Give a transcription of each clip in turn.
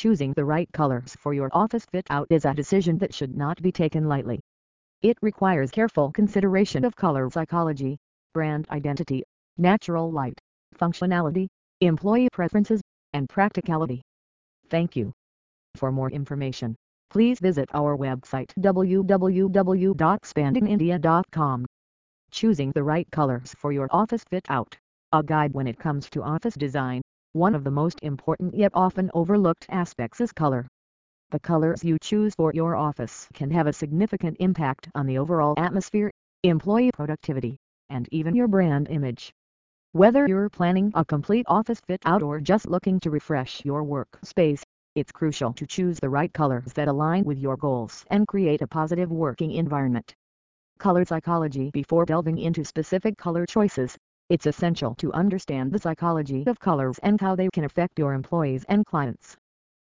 Choosing the right colors for your office fit out is a decision that should not be taken lightly. It requires careful consideration of color psychology, brand identity, natural light, functionality, employee preferences, and practicality. Thank you. For more information, please visit our website www.spandanindia.com. Choosing the right colors for your office fit out, a guide when it comes to office design. One of the most important yet often overlooked aspects is color. The colors you choose for your office can have a significant impact on the overall atmosphere, employee productivity, and even your brand image. Whether you're planning a complete office fit out or just looking to refresh your workspace, it's crucial to choose the right colors that align with your goals and create a positive working environment. Color psychology Before delving into specific color choices, it's essential to understand the psychology of colors and how they can affect your employees and clients.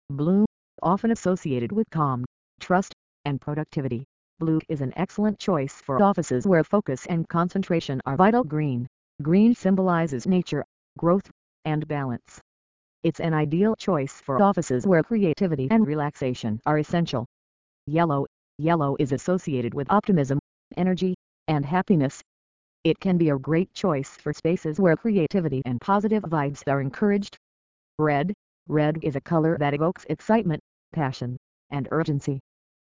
Blue, often associated with calm, trust, and productivity. Blue is an excellent choice for offices where focus and concentration are vital. Green. Green symbolizes nature, growth, and balance. It's an ideal choice for offices where creativity and relaxation are essential. Yellow. Yellow is associated with optimism, energy, and happiness. It can be a great choice for spaces where creativity and positive vibes are encouraged. Red. Red is a color that evokes excitement, passion, and urgency.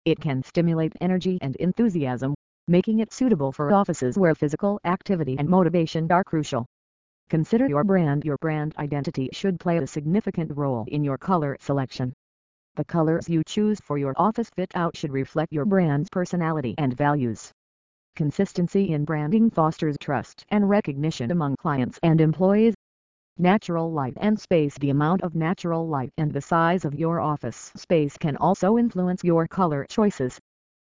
It can stimulate energy and enthusiasm, making it suitable for offices where physical activity and motivation are crucial. Consider your brand Your brand identity should play a significant role in your color selection. The colors you choose for your office fit out should reflect your brand's personality and values. Consistency in branding fosters trust and recognition among clients and employees. Natural light and space The amount of natural light and the size of your office space can also influence your color choices.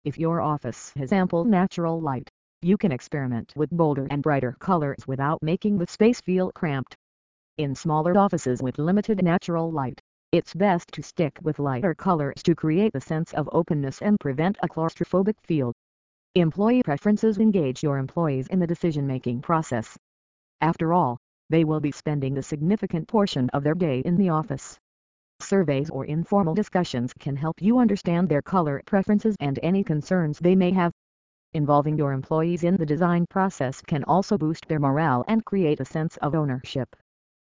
If your office has ample natural light, you can experiment with bolder and brighter colors without making the space feel cramped. In smaller offices with limited natural light, it's best to stick with lighter colors to create a sense of openness and prevent a claustrophobic feel. Employee preferences engage your employees in the decision-making process. After all, they will be spending a significant portion of their day in the office. Surveys or informal discussions can help you understand their color preferences and any concerns they may have. Involving your employees in the design process can also boost their morale and create a sense of ownership.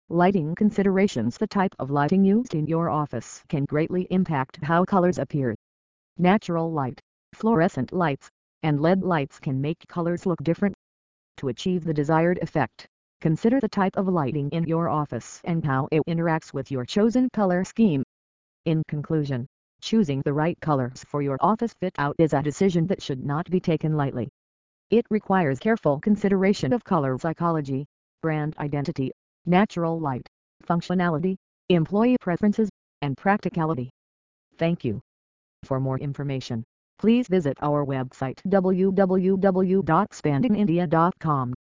Lighting considerations The type of lighting used in your office can greatly impact how colors appear. Natural light, fluorescent lights, and LED lights can make colors look different. To achieve the desired effect, consider the type of lighting in your office and how it interacts with your chosen color scheme. In conclusion, choosing the right colors for your office fit out is a decision that should not be taken lightly. It requires careful consideration of color psychology, brand identity, natural light, functionality, employee preferences, and practicality. Thank you. For more information, please visit our website www.spandanindia.com.